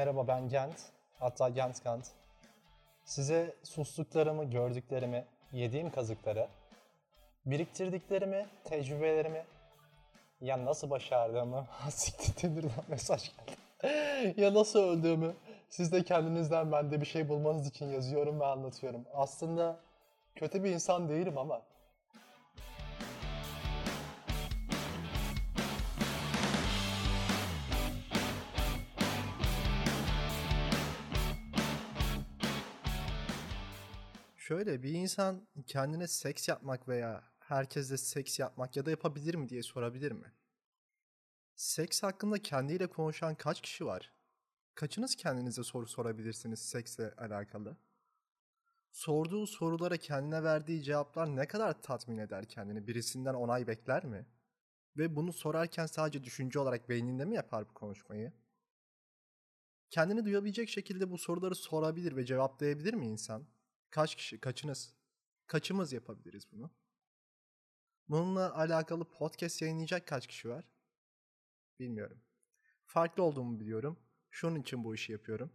Merhaba ben Gent, hatta Gent Kant. Size sustuklarımı, gördüklerimi, yediğim kazıkları, biriktirdiklerimi, tecrübelerimi, ya nasıl başardığımı, siktir Tinder'dan mesaj geldi. ya nasıl öldüğümü, siz de kendinizden bende bir şey bulmanız için yazıyorum ve anlatıyorum. Aslında kötü bir insan değilim ama Şöyle bir insan kendine seks yapmak veya herkesle seks yapmak ya da yapabilir mi diye sorabilir mi? Seks hakkında kendiyle konuşan kaç kişi var? Kaçınız kendinize soru sorabilirsiniz seksle alakalı? Sorduğu sorulara kendine verdiği cevaplar ne kadar tatmin eder kendini? Birisinden onay bekler mi? Ve bunu sorarken sadece düşünce olarak beyninde mi yapar bu konuşmayı? Kendini duyabilecek şekilde bu soruları sorabilir ve cevaplayabilir mi insan? Kaç kişi, kaçınız? Kaçımız yapabiliriz bunu? Bununla alakalı podcast yayınlayacak kaç kişi var? Bilmiyorum. Farklı olduğumu biliyorum. Şunun için bu işi yapıyorum.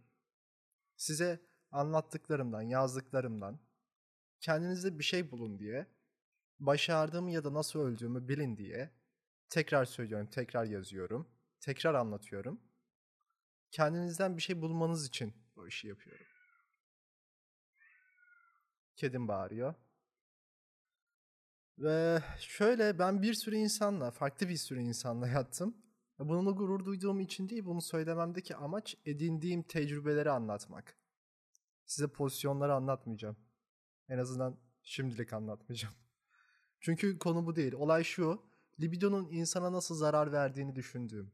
Size anlattıklarımdan, yazdıklarımdan kendinizde bir şey bulun diye, başardığımı ya da nasıl öldüğümü bilin diye tekrar söylüyorum, tekrar yazıyorum, tekrar anlatıyorum. Kendinizden bir şey bulmanız için bu işi yapıyorum. Kedim bağırıyor. Ve şöyle ben bir sürü insanla, farklı bir sürü insanla yattım. Bununla gurur duyduğum için değil, bunu söylememdeki amaç edindiğim tecrübeleri anlatmak. Size pozisyonları anlatmayacağım. En azından şimdilik anlatmayacağım. Çünkü konu bu değil. Olay şu, libidonun insana nasıl zarar verdiğini düşündüğüm,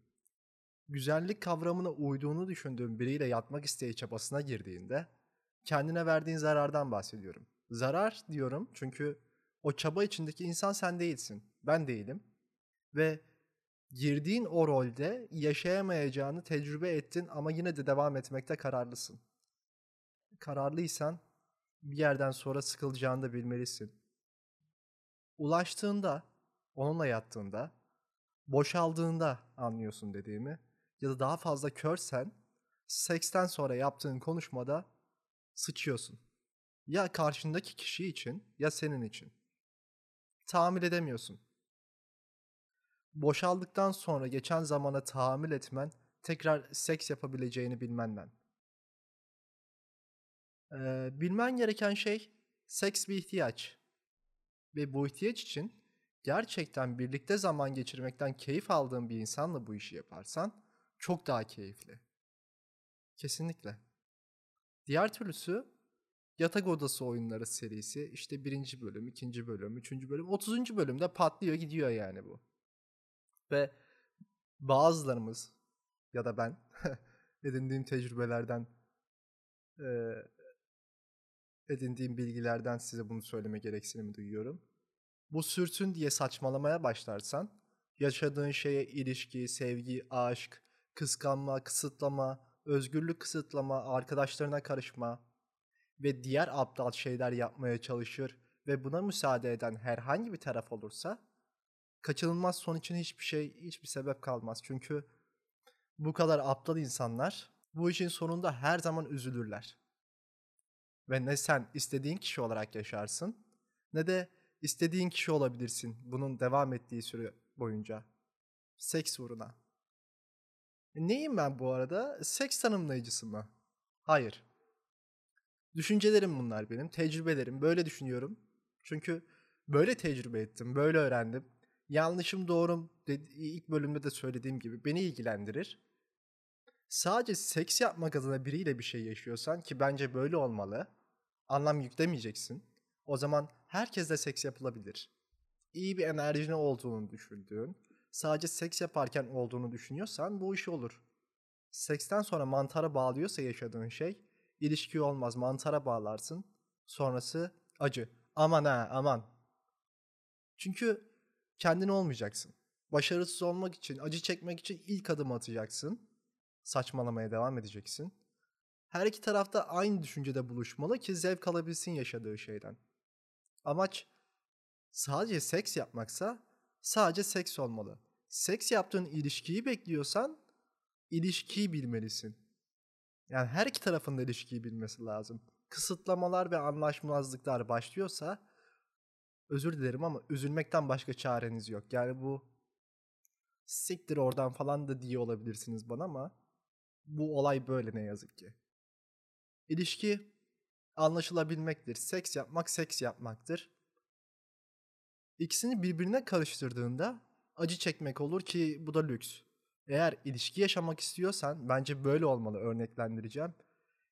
güzellik kavramına uyduğunu düşündüğüm biriyle yatmak isteği çabasına girdiğinde kendine verdiğin zarardan bahsediyorum. Zarar diyorum çünkü o çaba içindeki insan sen değilsin. Ben değilim. Ve girdiğin o rolde yaşayamayacağını tecrübe ettin ama yine de devam etmekte kararlısın. Kararlıysan bir yerden sonra sıkılacağını da bilmelisin. Ulaştığında, onunla yattığında, boşaldığında anlıyorsun dediğimi ya da daha fazla körsen seksten sonra yaptığın konuşmada sıçıyorsun. Ya karşındaki kişi için ya senin için. Tahammül edemiyorsun. Boşaldıktan sonra geçen zamana tahammül etmen tekrar seks yapabileceğini bilmenden. Ee, bilmen gereken şey seks bir ihtiyaç. Ve bu ihtiyaç için gerçekten birlikte zaman geçirmekten keyif aldığın bir insanla bu işi yaparsan çok daha keyifli. Kesinlikle. Diğer türlüsü Yatak Odası Oyunları serisi işte birinci bölüm, ikinci bölüm, üçüncü bölüm, otuzuncu bölümde patlıyor gidiyor yani bu. Ve bazılarımız ya da ben edindiğim tecrübelerden e, edindiğim bilgilerden size bunu söyleme gereksinimi duyuyorum. Bu sürtün diye saçmalamaya başlarsan yaşadığın şeye ilişki, sevgi, aşk, kıskanma, kısıtlama, özgürlük kısıtlama, arkadaşlarına karışma, ve diğer aptal şeyler yapmaya çalışır ve buna müsaade eden herhangi bir taraf olursa kaçınılmaz son için hiçbir şey, hiçbir sebep kalmaz. Çünkü bu kadar aptal insanlar bu işin sonunda her zaman üzülürler. Ve ne sen istediğin kişi olarak yaşarsın ne de istediğin kişi olabilirsin bunun devam ettiği süre boyunca. Seks uğruna. Neyim ben bu arada? Seks tanımlayıcısı mı? Hayır. Düşüncelerim bunlar benim, tecrübelerim. Böyle düşünüyorum. Çünkü böyle tecrübe ettim, böyle öğrendim. Yanlışım doğrum ilk bölümde de söylediğim gibi beni ilgilendirir. Sadece seks yapmak adına biriyle bir şey yaşıyorsan ki bence böyle olmalı. Anlam yüklemeyeceksin. O zaman herkesle seks yapılabilir. İyi bir enerjine olduğunu düşündüğün, sadece seks yaparken olduğunu düşünüyorsan bu iş olur. Seksten sonra mantara bağlıyorsa yaşadığın şey ilişki olmaz. Mantara bağlarsın. Sonrası acı. Aman ha aman. Çünkü kendin olmayacaksın. Başarısız olmak için, acı çekmek için ilk adım atacaksın. Saçmalamaya devam edeceksin. Her iki tarafta aynı düşüncede buluşmalı ki zevk alabilsin yaşadığı şeyden. Amaç sadece seks yapmaksa sadece seks olmalı. Seks yaptığın ilişkiyi bekliyorsan ilişkiyi bilmelisin. Yani her iki tarafın da ilişkiyi bilmesi lazım. Kısıtlamalar ve anlaşmazlıklar başlıyorsa özür dilerim ama üzülmekten başka çareniz yok. Yani bu siktir oradan falan da diye olabilirsiniz bana ama bu olay böyle ne yazık ki. İlişki anlaşılabilmektir. Seks yapmak seks yapmaktır. İkisini birbirine karıştırdığında acı çekmek olur ki bu da lüks. Eğer ilişki yaşamak istiyorsan bence böyle olmalı örneklendireceğim.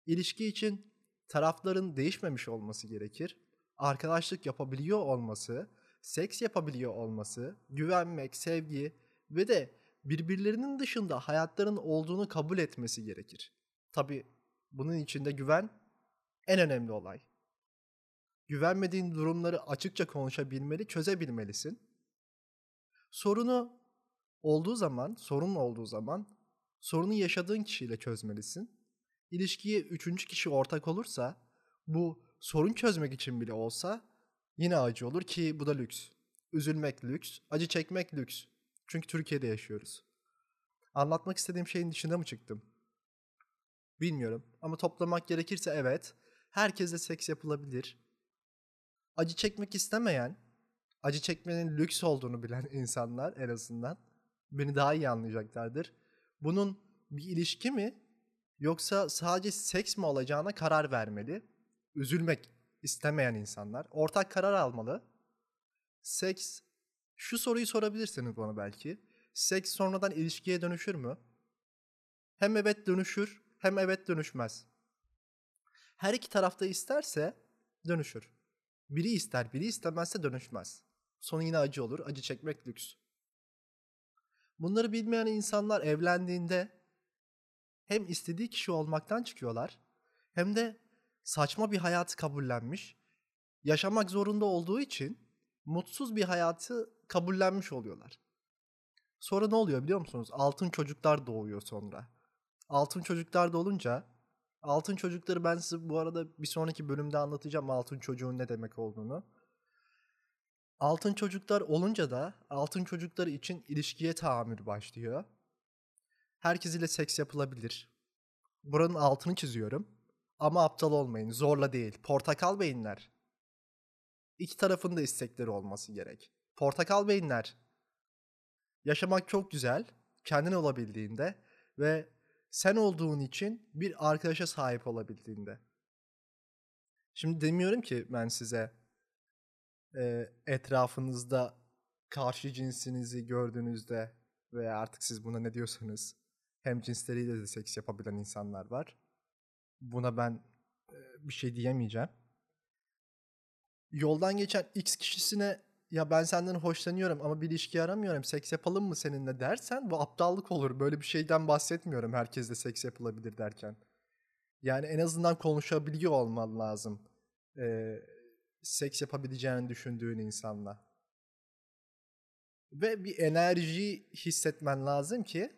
İlişki için tarafların değişmemiş olması gerekir. Arkadaşlık yapabiliyor olması, seks yapabiliyor olması, güvenmek, sevgi ve de birbirlerinin dışında hayatların olduğunu kabul etmesi gerekir. Tabi bunun içinde güven en önemli olay. Güvenmediğin durumları açıkça konuşabilmeli, çözebilmelisin. Sorunu olduğu zaman, sorun olduğu zaman sorunu yaşadığın kişiyle çözmelisin. İlişkiye üçüncü kişi ortak olursa bu sorun çözmek için bile olsa yine acı olur ki bu da lüks. Üzülmek lüks, acı çekmek lüks. Çünkü Türkiye'de yaşıyoruz. Anlatmak istediğim şeyin dışında mı çıktım? Bilmiyorum ama toplamak gerekirse evet. Herkesle seks yapılabilir. Acı çekmek istemeyen, acı çekmenin lüks olduğunu bilen insanlar en azından beni daha iyi anlayacaklardır. Bunun bir ilişki mi yoksa sadece seks mi olacağına karar vermeli. Üzülmek istemeyen insanlar ortak karar almalı. Seks şu soruyu sorabilirsiniz bana belki. Seks sonradan ilişkiye dönüşür mü? Hem evet dönüşür hem evet dönüşmez. Her iki tarafta isterse dönüşür. Biri ister, biri istemezse dönüşmez. Sonu yine acı olur. Acı çekmek lüks. Bunları bilmeyen insanlar evlendiğinde hem istediği kişi olmaktan çıkıyorlar hem de saçma bir hayatı kabullenmiş, yaşamak zorunda olduğu için mutsuz bir hayatı kabullenmiş oluyorlar. Sonra ne oluyor biliyor musunuz? Altın çocuklar doğuyor sonra. Altın çocuklar da olunca altın çocukları ben size bu arada bir sonraki bölümde anlatacağım altın çocuğun ne demek olduğunu. Altın çocuklar olunca da altın çocuklar için ilişkiye tahammül başlıyor. Herkes ile seks yapılabilir. Buranın altını çiziyorum. Ama aptal olmayın. Zorla değil. Portakal beyinler. İki tarafın da istekleri olması gerek. Portakal beyinler. Yaşamak çok güzel. Kendin olabildiğinde ve sen olduğun için bir arkadaşa sahip olabildiğinde. Şimdi demiyorum ki ben size e, etrafınızda karşı cinsinizi gördüğünüzde veya artık siz buna ne diyorsanız hem cinsleriyle de seks yapabilen insanlar var. Buna ben e, bir şey diyemeyeceğim. Yoldan geçen X kişisine ya ben senden hoşlanıyorum ama bir ilişki aramıyorum. Seks yapalım mı seninle dersen bu aptallık olur. Böyle bir şeyden bahsetmiyorum herkesle seks yapılabilir derken. Yani en azından konuşabiliyor olman lazım. Ee, seks yapabileceğini düşündüğün insanla. Ve bir enerji hissetmen lazım ki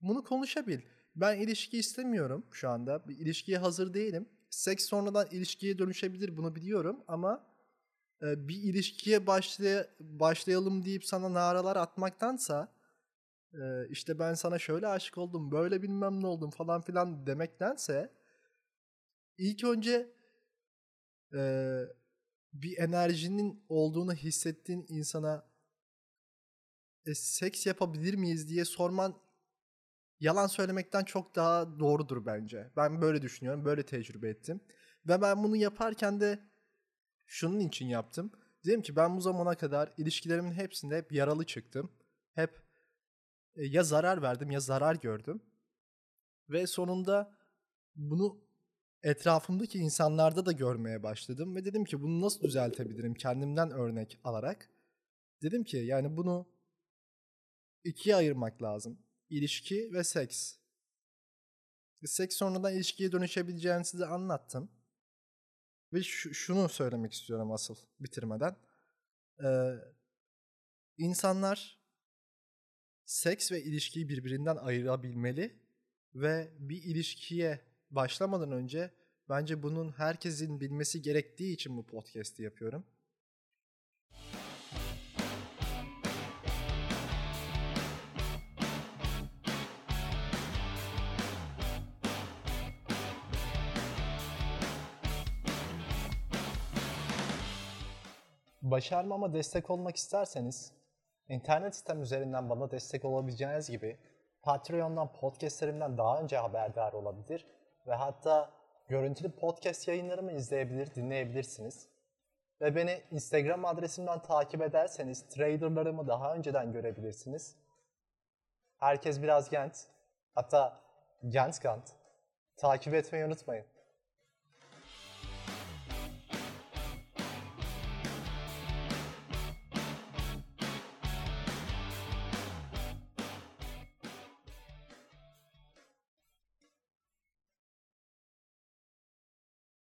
bunu konuşabil. Ben ilişki istemiyorum şu anda. Bir ilişkiye hazır değilim. Seks sonradan ilişkiye dönüşebilir bunu biliyorum ama e, bir ilişkiye başlay başlayalım deyip sana naralar atmaktansa e, işte ben sana şöyle aşık oldum, böyle bilmem ne oldum falan filan demektense ilk önce e, bir enerjinin olduğunu hissettiğin insana e, seks yapabilir miyiz diye sorman yalan söylemekten çok daha doğrudur bence. Ben böyle düşünüyorum, böyle tecrübe ettim. Ve ben bunu yaparken de şunun için yaptım. Dedim ki ben bu zamana kadar ilişkilerimin hepsinde hep yaralı çıktım. Hep e, ya zarar verdim ya zarar gördüm. Ve sonunda bunu etrafımdaki insanlarda da görmeye başladım ve dedim ki bunu nasıl düzeltebilirim kendimden örnek alarak. Dedim ki yani bunu ikiye ayırmak lazım. İlişki ve seks. Seks sonradan ilişkiye dönüşebileceğini size anlattım. Ve şunu söylemek istiyorum asıl bitirmeden. Ee, insanlar seks ve ilişkiyi birbirinden ayırabilmeli ve bir ilişkiye başlamadan önce bence bunun herkesin bilmesi gerektiği için bu podcast'i yapıyorum. Başarmama destek olmak isterseniz internet sitem üzerinden bana destek olabileceğiniz gibi Patreon'dan podcastlerimden daha önce haberdar olabilir ve hatta görüntülü podcast yayınlarımı izleyebilir, dinleyebilirsiniz. Ve beni Instagram adresimden takip ederseniz traderlarımı daha önceden görebilirsiniz. Herkes biraz genç. Hatta genç Takip etmeyi unutmayın.